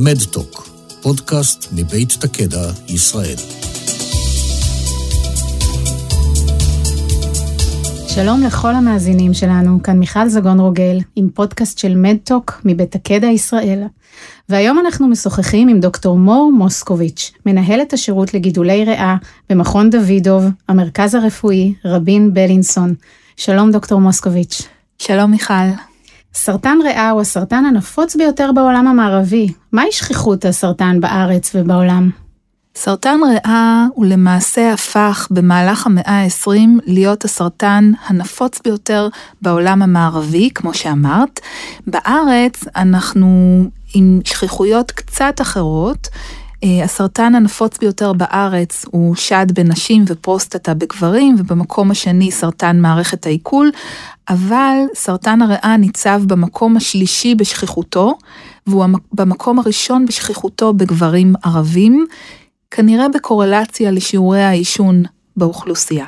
מדטוק, פודקאסט מבית תקדע, ישראל. שלום לכל המאזינים שלנו, כאן מיכל זגון רוגל, עם פודקאסט של מדטוק מבית הקדע ישראל. והיום אנחנו משוחחים עם דוקטור מור מוסקוביץ', מנהלת השירות לגידולי ריאה במכון דוידוב, המרכז הרפואי רבין בלינסון. שלום דוקטור מוסקוביץ'. שלום מיכל. סרטן ריאה הוא הסרטן הנפוץ ביותר בעולם המערבי. מהי שכיחות הסרטן בארץ ובעולם? סרטן ריאה הוא למעשה הפך במהלך המאה ה-20 להיות הסרטן הנפוץ ביותר בעולם המערבי, כמו שאמרת. בארץ אנחנו עם שכיחויות קצת אחרות. אה, הסרטן הנפוץ ביותר בארץ הוא שד בנשים ופרוסטטה בגברים, ובמקום השני סרטן מערכת העיכול, אבל סרטן הריאה ניצב במקום השלישי בשכיחותו, והוא במקום הראשון בשכיחותו בגברים ערבים, כנראה בקורלציה לשיעורי העישון באוכלוסייה.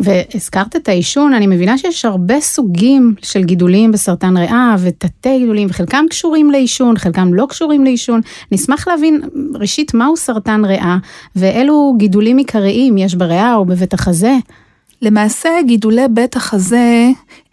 והזכרת את העישון, אני מבינה שיש הרבה סוגים של גידולים בסרטן ריאה ותתי גידולים, וחלקם קשורים לעישון, חלקם לא קשורים לעישון. נשמח להבין, ראשית, מהו סרטן ריאה, ואילו גידולים עיקריים יש בריאה או בבית החזה. למעשה גידולי בית החזה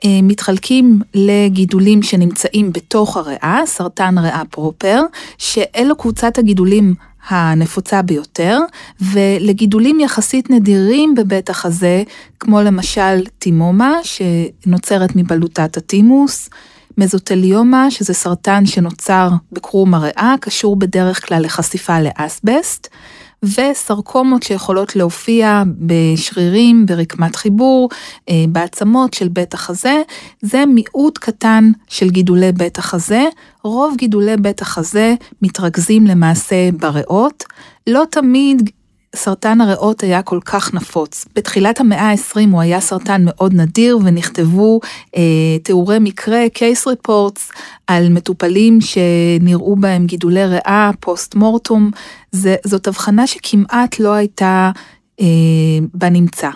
אה, מתחלקים לגידולים שנמצאים בתוך הריאה, סרטן ריאה פרופר, שאלו קבוצת הגידולים הנפוצה ביותר, ולגידולים יחסית נדירים בבית החזה, כמו למשל טימומה, שנוצרת מבלוטת הטימוס, מזוטליומה, שזה סרטן שנוצר בקרום הריאה, קשור בדרך כלל לחשיפה לאסבסט, וסרקומות שיכולות להופיע בשרירים, ברקמת חיבור, אה, בעצמות של בית החזה, זה מיעוט קטן של גידולי בית החזה. רוב גידולי בית החזה מתרכזים למעשה בריאות. לא תמיד סרטן הריאות היה כל כך נפוץ. בתחילת המאה ה-20 הוא היה סרטן מאוד נדיר ונכתבו אה, תיאורי מקרה, case reports, על מטופלים שנראו בהם גידולי ריאה, פוסט מורטום. זאת הבחנה שכמעט לא הייתה אה, בנמצא.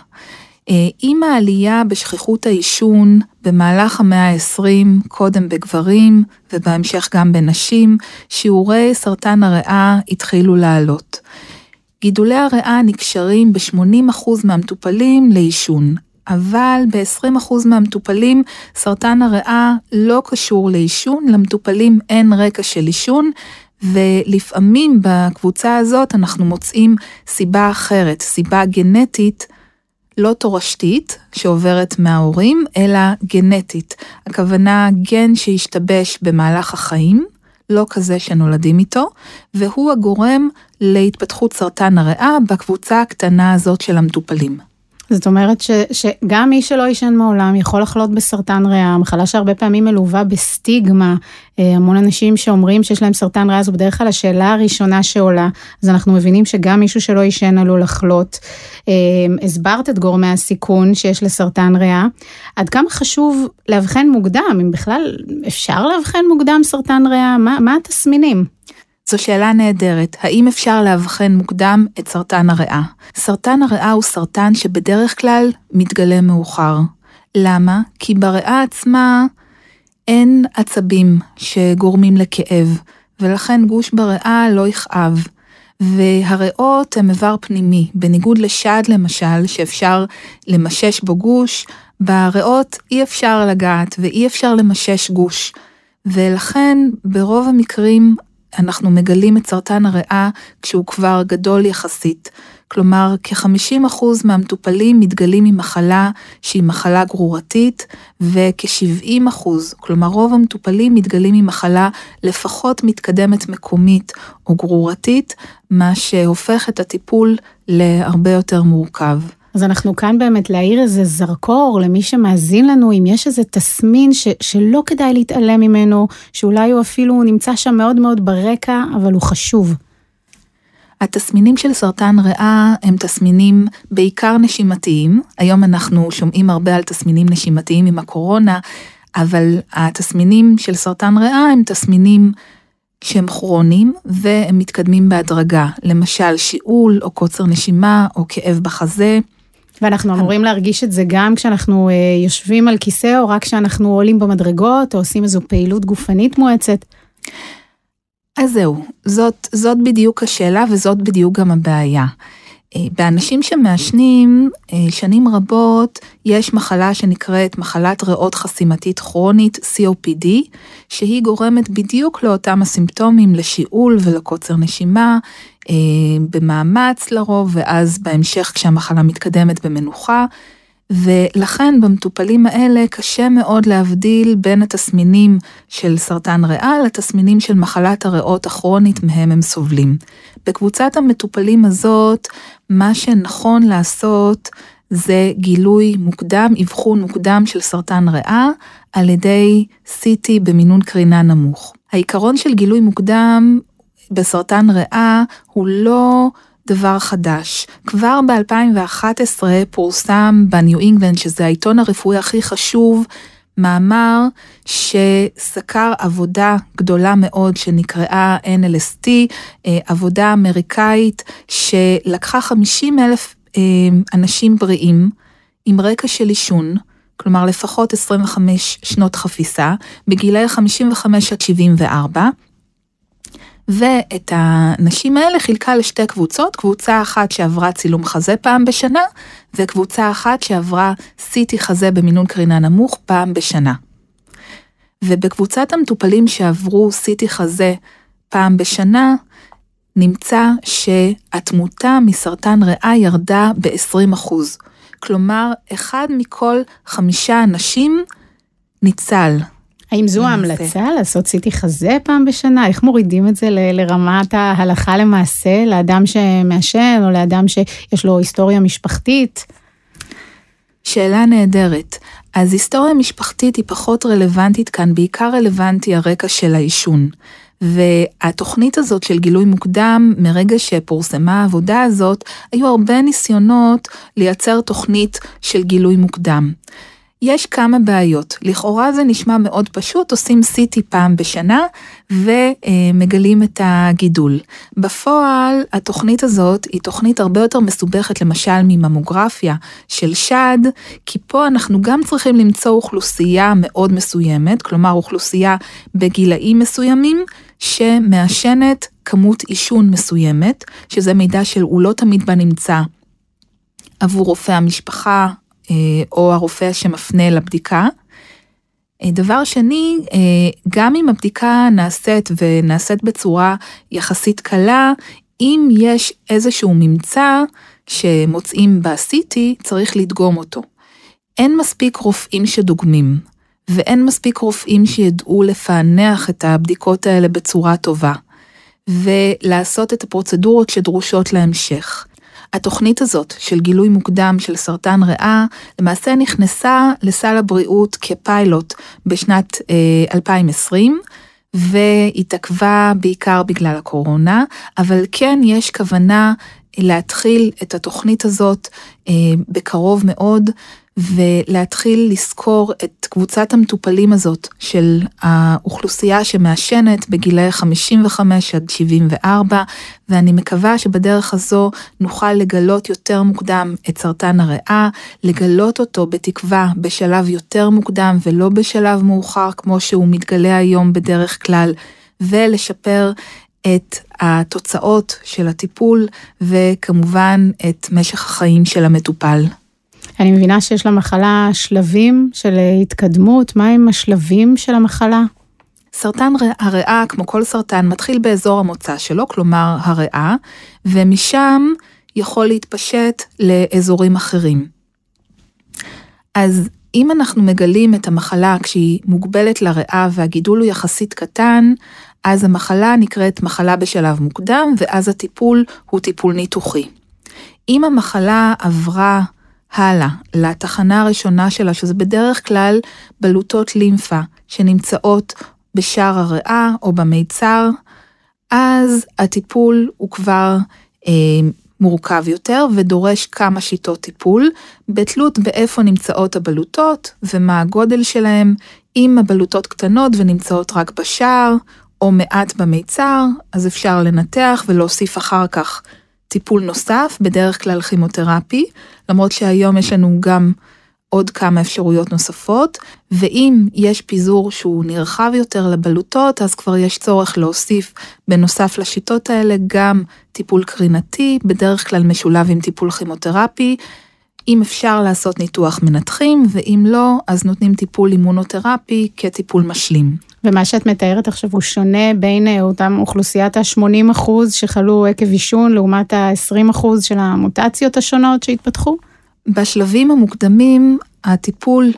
אה, עם העלייה בשכיחות העישון במהלך המאה ה-20, קודם בגברים ובהמשך גם בנשים, שיעורי סרטן הריאה התחילו לעלות. גידולי הריאה נקשרים ב-80% מהמטופלים לעישון, אבל ב-20% מהמטופלים סרטן הריאה לא קשור לעישון, למטופלים אין רקע של עישון, ולפעמים בקבוצה הזאת אנחנו מוצאים סיבה אחרת, סיבה גנטית לא תורשתית שעוברת מההורים, אלא גנטית. הכוונה גן שהשתבש במהלך החיים, לא כזה שנולדים איתו, והוא הגורם להתפתחות סרטן הריאה בקבוצה הקטנה הזאת של המטופלים. זאת אומרת ש, שגם מי שלא עישן מעולם יכול לחלות בסרטן ריאה, מחלה שהרבה פעמים מלווה בסטיגמה. אה, המון אנשים שאומרים שיש להם סרטן ריאה זו בדרך כלל השאלה הראשונה שעולה, אז אנחנו מבינים שגם מישהו שלא עישן עלול לחלות. אה, הסברת את גורמי הסיכון שיש לסרטן ריאה. עד כמה חשוב לאבחן מוקדם, אם בכלל אפשר לאבחן מוקדם סרטן ריאה? מה, מה התסמינים? זו שאלה נהדרת, האם אפשר לאבחן מוקדם את סרטן הריאה? סרטן הריאה הוא סרטן שבדרך כלל מתגלה מאוחר. למה? כי בריאה עצמה אין עצבים שגורמים לכאב, ולכן גוש בריאה לא יכאב. והריאות הם איבר פנימי, בניגוד לשד למשל, שאפשר למשש בו גוש, בריאות אי אפשר לגעת ואי אפשר למשש גוש. ולכן ברוב המקרים אנחנו מגלים את סרטן הריאה כשהוא כבר גדול יחסית. כלומר, כ-50% מהמטופלים מתגלים עם מחלה שהיא מחלה גרורתית, וכ-70%, כלומר רוב המטופלים מתגלים עם מחלה לפחות מתקדמת מקומית או גרורתית, מה שהופך את הטיפול להרבה יותר מורכב. אז אנחנו כאן באמת להאיר איזה זרקור למי שמאזין לנו, אם יש איזה תסמין ש, שלא כדאי להתעלם ממנו, שאולי הוא אפילו נמצא שם מאוד מאוד ברקע, אבל הוא חשוב. התסמינים של סרטן ריאה הם תסמינים בעיקר נשימתיים. היום אנחנו שומעים הרבה על תסמינים נשימתיים עם הקורונה, אבל התסמינים של סרטן ריאה הם תסמינים שהם כרוניים והם מתקדמים בהדרגה, למשל שיעול או קוצר נשימה או כאב בחזה. ואנחנו אמורים להרגיש את זה גם כשאנחנו אה, יושבים על כיסא, או רק כשאנחנו עולים במדרגות, או עושים איזו פעילות גופנית מואצת. אז זהו, זאת, זאת בדיוק השאלה וזאת בדיוק גם הבעיה. אה, באנשים שמעשנים אה, שנים רבות יש מחלה שנקראת מחלת ריאות חסימתית כרונית COPD שהיא גורמת בדיוק לאותם הסימפטומים לשיעול ולקוצר נשימה אה, במאמץ לרוב ואז בהמשך כשהמחלה מתקדמת במנוחה ולכן במטופלים האלה קשה מאוד להבדיל בין התסמינים של סרטן ריאה לתסמינים של מחלת הריאות הכרונית מהם הם סובלים. בקבוצת המטופלים הזאת, מה שנכון לעשות זה גילוי מוקדם, אבחון מוקדם של סרטן ריאה על ידי CT במינון קרינה נמוך. העיקרון של גילוי מוקדם בסרטן ריאה הוא לא דבר חדש. כבר ב-2011 פורסם בניו אינגלנד, שזה העיתון הרפואי הכי חשוב, מאמר שסקר עבודה גדולה מאוד שנקראה NLST, אה, עבודה אמריקאית שלקחה 50 אלף אה, אנשים בריאים עם רקע של עישון, כלומר לפחות 25 שנות חפיסה, בגילאי 55 עד 74, ואת הנשים האלה חילקה לשתי קבוצות, קבוצה אחת שעברה צילום חזה פעם בשנה, וקבוצה אחת שעברה CT חזה במינון קרינה נמוך פעם בשנה. ובקבוצת המטופלים שעברו CT חזה פעם בשנה, נמצא שהתמותה מסרטן ריאה ירדה ב-20%. כלומר, אחד מכל חמישה אנשים ניצל האם זו ההמלצה לעשות סיטי חזה פעם בשנה? איך מורידים את זה ל- לרמת ההלכה למעשה לאדם שמעשן או לאדם שיש לו היסטוריה משפחתית? שאלה נהדרת. אז היסטוריה משפחתית היא פחות רלוונטית כאן, בעיקר רלוונטי הרקע של העישון. והתוכנית הזאת של גילוי מוקדם, מרגע שפורסמה העבודה הזאת, היו הרבה ניסיונות לייצר תוכנית של גילוי מוקדם. יש כמה בעיות. לכאורה זה נשמע מאוד פשוט, עושים CT פעם בשנה ומגלים את הגידול. בפועל, התוכנית הזאת היא תוכנית הרבה יותר מסובכת, למשל מממוגרפיה של שד, כי פה אנחנו גם צריכים למצוא אוכלוסייה מאוד מסוימת, כלומר אוכלוסייה בגילאים מסוימים, שמעשנת כמות עישון מסוימת, שזה מידע שהוא לא תמיד בנמצא עבור רופא המשפחה או הרופא שמפנה לבדיקה. אה, דבר שני, אה, גם אם הבדיקה נעשית ונעשית בצורה יחסית קלה, אם יש איזשהו ממצא שמוצאים ב-CT, צריך לדגום אותו. אין מספיק רופאים שדוגמים, ואין מספיק רופאים שידעו לפענח את הבדיקות האלה בצורה טובה, ולעשות את הפרוצדורות שדרושות להמשך. התוכנית הזאת של גילוי מוקדם של סרטן ריאה למעשה נכנסה לסל הבריאות כפיילוט בשנת אה, 2020. והתעכבה בעיקר בגלל הקורונה, אבל כן יש כוונה להתחיל את התוכנית הזאת אה, בקרוב מאוד, ולהתחיל לסקור את קבוצת המטופלים הזאת של האוכלוסייה שמעשנת בגילאי 55 עד 74, ואני מקווה שבדרך הזו נוכל לגלות יותר מוקדם את סרטן הריאה, לגלות אותו בתקווה בשלב יותר מוקדם ולא בשלב מאוחר כמו שהוא מתגלה היום בדרך כלל, ולשפר את התוצאות של הטיפול וכמובן את משך החיים של המטופל. אני מבינה שיש למחלה שלבים של התקדמות, מה עם השלבים של המחלה? סרטן הריאה, כמו כל סרטן, מתחיל באזור המוצא שלו, כלומר הריאה, ומשם יכול להתפשט לאזורים אחרים. אז אם אנחנו מגלים את המחלה כשהיא מוגבלת לריאה והגידול הוא יחסית קטן, אז המחלה נקראת מחלה בשלב מוקדם, ואז הטיפול הוא טיפול ניתוחי. אם המחלה עברה הלאה, לתחנה הראשונה שלה, שזה בדרך כלל בלוטות לימפה שנמצאות בשער הריאה או במיצר, אז הטיפול הוא כבר אה, מורכב יותר ודורש כמה שיטות טיפול, בתלות באיפה נמצאות הבלוטות ומה הגודל שלהם. אם הבלוטות קטנות ונמצאות רק בשער או מעט במיצר, אז אפשר לנתח ולהוסיף אחר כך טיפול נוסף, בדרך כלל כימותרפי, למרות שהיום יש לנו גם עוד כמה אפשרויות נוספות, ואם יש פיזור שהוא נרחב יותר לבלוטות, אז כבר יש צורך להוסיף בנוסף לשיטות האלה גם טיפול קרינתי, בדרך כלל משולב עם טיפול כימותרפי. אם אפשר לעשות ניתוח מנתחים, ואם לא, אז נותנים טיפול אימונותרפי כטיפול משלים. ומה שאת מתארת עכשיו הוא שונה בין אה, אותם אוכלוסיית ה-80 אחוז שחלו עקב עישון לעומת ה-20 אחוז של המוטציות השונות שהתפתחו? בשלבים המוקדמים הטיפול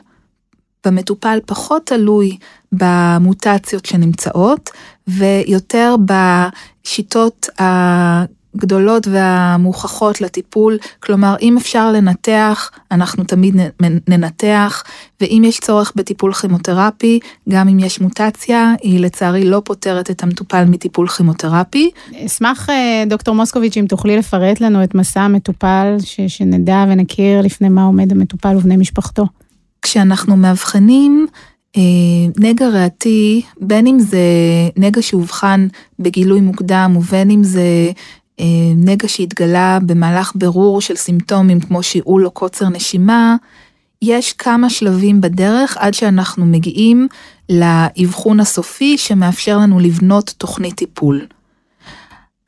במטופל פחות תלוי במוטציות שנמצאות ויותר בשיטות הגדולות והמוכחות לטיפול, כלומר אם אפשר לנתח, אנחנו תמיד ננתח, ואם יש צורך בטיפול כימותרפי, גם אם יש מוטציה, היא לצערי לא פותרת את המטופל מטיפול כימותרפי. אשמח אה, דוקטור מוסקוביץ' אם תוכלי לפרט לנו את מסע המטופל, ש- שנדע ונכיר לפני מה עומד המטופל ובני משפחתו. כשאנחנו מאבחנים אה, נגע ריאתי, בין אם זה נגע שאובחן בגילוי מוקדם ובין אם זה אה, נגע שהתגלה במהלך בירור של סימפטומים כמו שיעול או קוצר נשימה, יש כמה שלבים בדרך עד שאנחנו מגיעים לאבחון הסופי שמאפשר לנו לבנות תוכנית טיפול.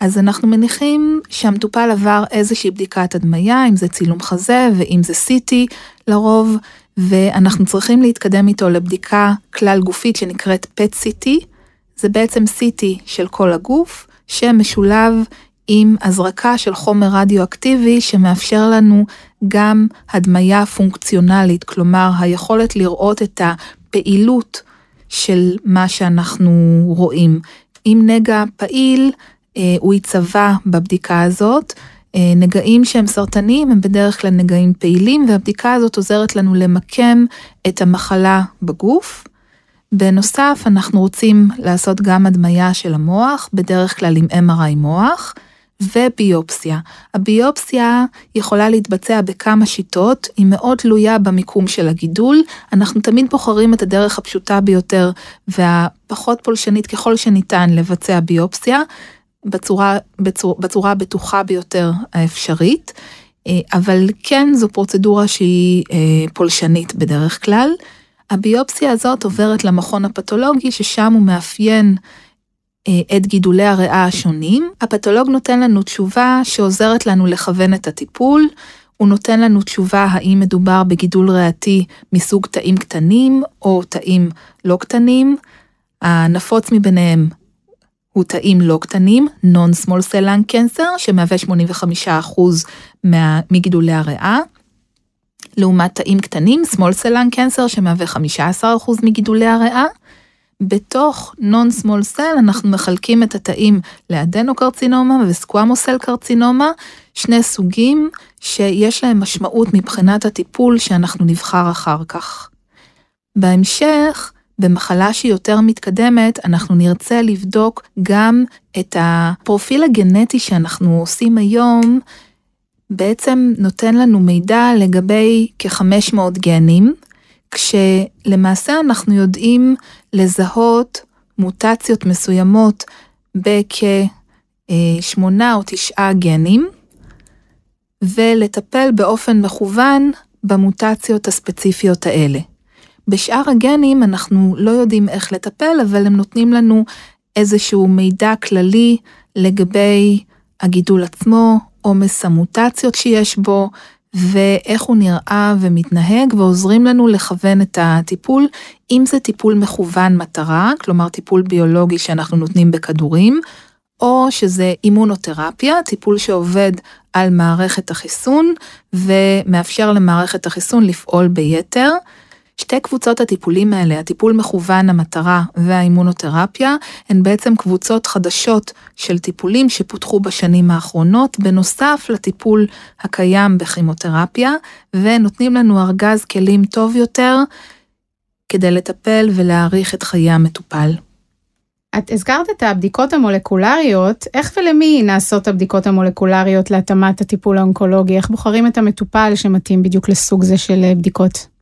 אז אנחנו מניחים שהמטופל עבר איזושהי בדיקת הדמיה, אם זה צילום חזה ואם זה CT לרוב, ואנחנו צריכים להתקדם איתו לבדיקה כלל גופית שנקראת PET-CT, זה בעצם CT של כל הגוף, שמשולב עם הזרקה של חומר רדיואקטיבי שמאפשר לנו גם הדמיה פונקציונלית, כלומר היכולת לראות את הפעילות של מה שאנחנו רואים. אם נגע פעיל, אה, הוא ייצבע בבדיקה הזאת. אה, נגעים שהם סרטניים הם בדרך כלל נגעים פעילים והבדיקה הזאת עוזרת לנו למקם את המחלה בגוף. בנוסף אנחנו רוצים לעשות גם הדמיה של המוח, בדרך כלל עם MRI מוח. וביופסיה. הביופסיה יכולה להתבצע בכמה שיטות, היא מאוד תלויה במיקום של הגידול. אנחנו תמיד בוחרים את הדרך הפשוטה ביותר והפחות פולשנית ככל שניתן לבצע ביופסיה, בצורה, בצור, בצורה הבטוחה ביותר האפשרית, אה, אבל כן זו פרוצדורה שהיא אה, פולשנית בדרך כלל. הביופסיה הזאת עוברת למכון הפתולוגי ששם הוא מאפיין את גידולי הריאה השונים. הפתולוג נותן לנו תשובה שעוזרת לנו לכוון את הטיפול. הוא נותן לנו תשובה האם מדובר בגידול ריאתי מסוג תאים קטנים או תאים לא קטנים. הנפוץ מביניהם הוא תאים לא קטנים, Non-Small Cell Lung Cancer, שמהווה 85% מגידולי הריאה. לעומת תאים קטנים, Small Cell Lung Cancer, שמהווה 15% מגידולי הריאה. בתוך non-small cell אנחנו מחלקים את התאים לאדנוקרצינומה וסקואמוסל קרצינומה, שני סוגים שיש להם משמעות מבחינת הטיפול שאנחנו נבחר אחר כך. בהמשך, במחלה שהיא יותר מתקדמת, אנחנו נרצה לבדוק גם את הפרופיל הגנטי שאנחנו עושים היום, בעצם נותן לנו מידע לגבי כ-500 גנים, כשלמעשה אנחנו יודעים לזהות מוטציות מסוימות בכשמונה או תשעה גנים, ולטפל באופן מכוון במוטציות הספציפיות האלה. בשאר הגנים אנחנו לא יודעים איך לטפל, אבל הם נותנים לנו איזשהו מידע כללי לגבי הגידול עצמו, עומס המוטציות שיש בו, ואיך הוא נראה ומתנהג, ועוזרים לנו לכוון את הטיפול, אם זה טיפול מכוון מטרה, כלומר טיפול ביולוגי שאנחנו נותנים בכדורים, או שזה אימונותרפיה, טיפול שעובד על מערכת החיסון ומאפשר למערכת החיסון לפעול ביתר. שתי קבוצות הטיפולים האלה, הטיפול מכוון המטרה והאימונותרפיה, הן בעצם קבוצות חדשות של טיפולים שפותחו בשנים האחרונות, בנוסף לטיפול הקיים בכימותרפיה, ונותנים לנו ארגז כלים טוב יותר כדי לטפל ולהאריך את חיי המטופל. את הזכרת את הבדיקות המולקולריות, איך ולמי נעשות הבדיקות המולקולריות להתאמת הטיפול האונקולוגי? איך בוחרים את המטופל שמתאים בדיוק לסוג זה של בדיקות?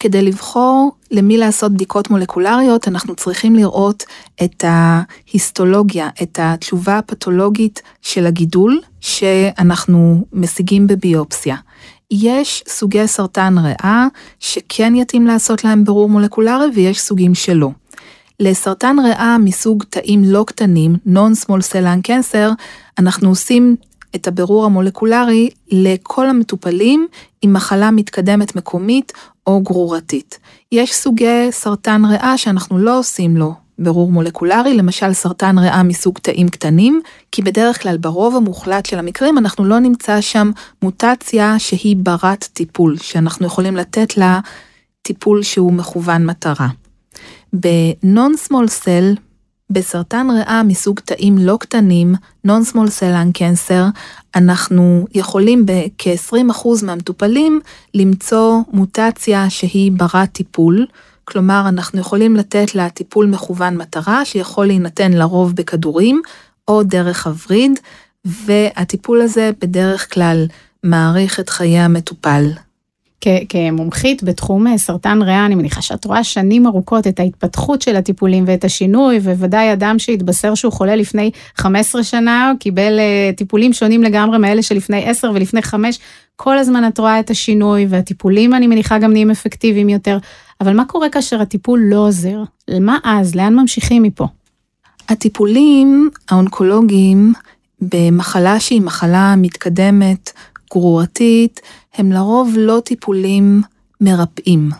כדי לבחור למי לעשות בדיקות מולקולריות, אנחנו צריכים לראות את ההיסטולוגיה, את התשובה הפתולוגית של הגידול שאנחנו משיגים בביופסיה. יש סוגי סרטן ריאה שכן יתאים לעשות להם ברור מולקולרי ויש סוגים שלא. לסרטן ריאה מסוג תאים לא קטנים, Non-Small Cell Lung Cancer, אנחנו עושים את הבירור המולקולרי לכל המטופלים עם מחלה מתקדמת מקומית או גרורתית. יש סוגי סרטן ריאה שאנחנו לא עושים לו בירור מולקולרי, למשל סרטן ריאה מסוג תאים קטנים, כי בדרך כלל ברוב המוחלט של המקרים אנחנו לא נמצא שם מוטציה שהיא ברת טיפול, שאנחנו יכולים לתת לה טיפול שהוא מכוון מטרה. ב-non-small cell, בסרטן ריאה מסוג תאים לא קטנים, non-small cell lung cancer, אנחנו יכולים בכ-20% מהמטופלים למצוא מוטציה שהיא ברת טיפול, כלומר אנחנו יכולים לתת לה טיפול מכוון מטרה שיכול להינתן לרוב בכדורים או דרך הווריד, והטיפול הזה בדרך כלל מאריך את חיי המטופל. כמומחית בתחום אה, סרטן ריאה, אני מניחה שאת רואה שנים ארוכות את ההתפתחות של הטיפולים ואת השינוי, וודאי אדם שהתבשר שהוא חולה לפני 15 שנה, קיבל אה, טיפולים שונים לגמרי מאלה שלפני 10 ולפני 5, כל הזמן את רואה את השינוי, והטיפולים אני מניחה גם נהיים אפקטיביים יותר, אבל מה קורה כאשר הטיפול לא עוזר? מה אז? לאן ממשיכים מפה? הטיפולים האונקולוגיים במחלה שהיא מחלה מתקדמת, גרורתית, הם לרוב לא טיפולים מרפאים,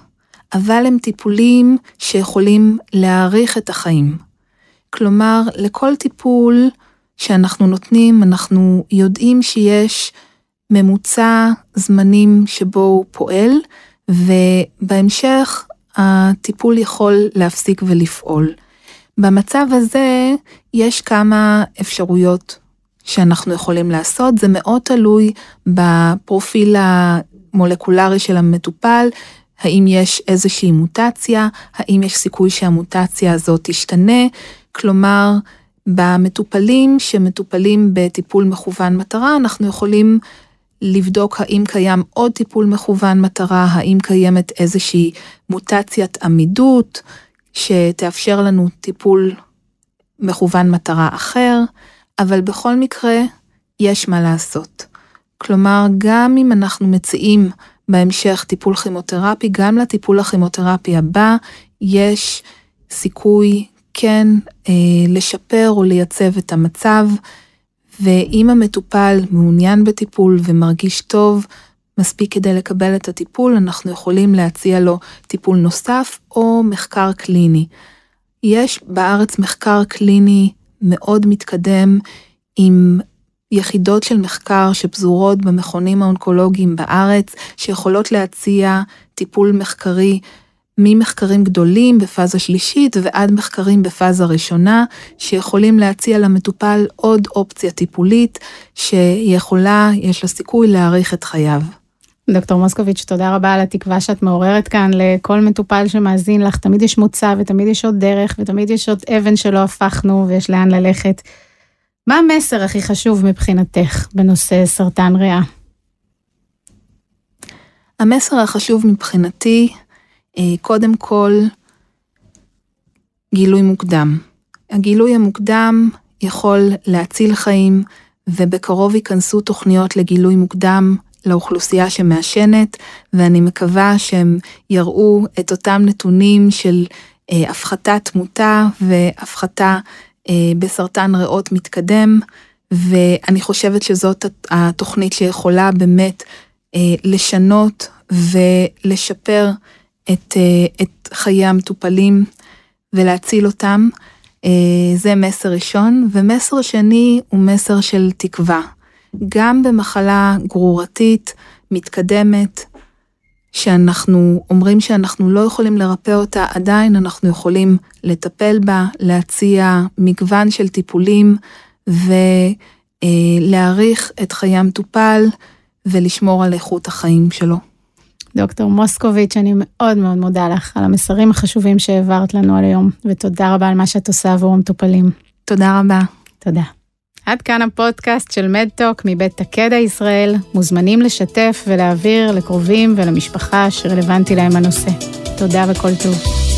אבל הם טיפולים שיכולים להאריך את החיים. כלומר, לכל טיפול שאנחנו נותנים, אנחנו יודעים שיש ממוצע זמנים שבו הוא פועל, ובהמשך הטיפול יכול להפסיק ולפעול. במצב הזה יש כמה אפשרויות שאנחנו יכולים לעשות, זה מאוד תלוי בפרופיל המולקולרי של המטופל, האם יש איזושהי מוטציה, האם יש סיכוי שהמוטציה הזאת תשתנה, כלומר, במטופלים שמטופלים בטיפול מכוון מטרה, אנחנו יכולים לבדוק האם קיים עוד טיפול מכוון מטרה, האם קיימת איזושהי מוטציית עמידות שתאפשר לנו טיפול מכוון מטרה אחר. אבל בכל מקרה, יש מה לעשות. כלומר, גם אם אנחנו מציעים בהמשך טיפול כימותרפי, גם לטיפול הכימותרפי הבא יש סיכוי כן אה, לשפר או לייצב את המצב, ואם המטופל מעוניין בטיפול ומרגיש טוב, מספיק כדי לקבל את הטיפול, אנחנו יכולים להציע לו טיפול נוסף או מחקר קליני. יש בארץ מחקר קליני מאוד מתקדם עם יחידות של מחקר שפזורות במכונים האונקולוגיים בארץ, שיכולות להציע טיפול מחקרי ממחקרים גדולים בפאזה שלישית ועד מחקרים בפאזה ראשונה, שיכולים להציע למטופל עוד אופציה טיפולית שיכולה, יש לה סיכוי להאריך את חייו. דוקטור מוסקוביץ', תודה רבה על התקווה שאת מעוררת כאן לכל מטופל שמאזין לך. תמיד יש מוצא ותמיד יש עוד דרך ותמיד יש עוד אבן שלא הפכנו ויש לאן ללכת. מה המסר הכי חשוב מבחינתך בנושא סרטן ריאה? המסר החשוב מבחינתי, אה, קודם כל, גילוי מוקדם. הגילוי המוקדם יכול להציל חיים, ובקרוב ייכנסו תוכניות לגילוי מוקדם לאוכלוסייה שמעשנת, ואני מקווה שהם יראו את אותם נתונים של אה, הפחתת תמותה והפחתה אה, בסרטן ריאות מתקדם, ואני חושבת שזאת התוכנית שיכולה באמת אה, לשנות ולשפר את, אה, את חיי המטופלים ולהציל אותם. אה, זה מסר ראשון, ומסר שני הוא מסר של תקווה. גם במחלה גרורתית מתקדמת, שאנחנו אומרים שאנחנו לא יכולים לרפא אותה, עדיין אנחנו יכולים לטפל בה, להציע מגוון של טיפולים ולהעריך את חיי המטופל ולשמור על איכות החיים שלו. דוקטור מוסקוביץ', אני מאוד מאוד מודה לך על המסרים החשובים שהעברת לנו על היום, ותודה רבה על מה שאת עושה עבור המטופלים. תודה רבה. תודה. עד כאן הפודקאסט של מדטוק מבית תקדע ישראל. מוזמנים לשתף ולהעביר לקרובים ולמשפחה שרלוונטי להם הנושא. תודה וכל טוב.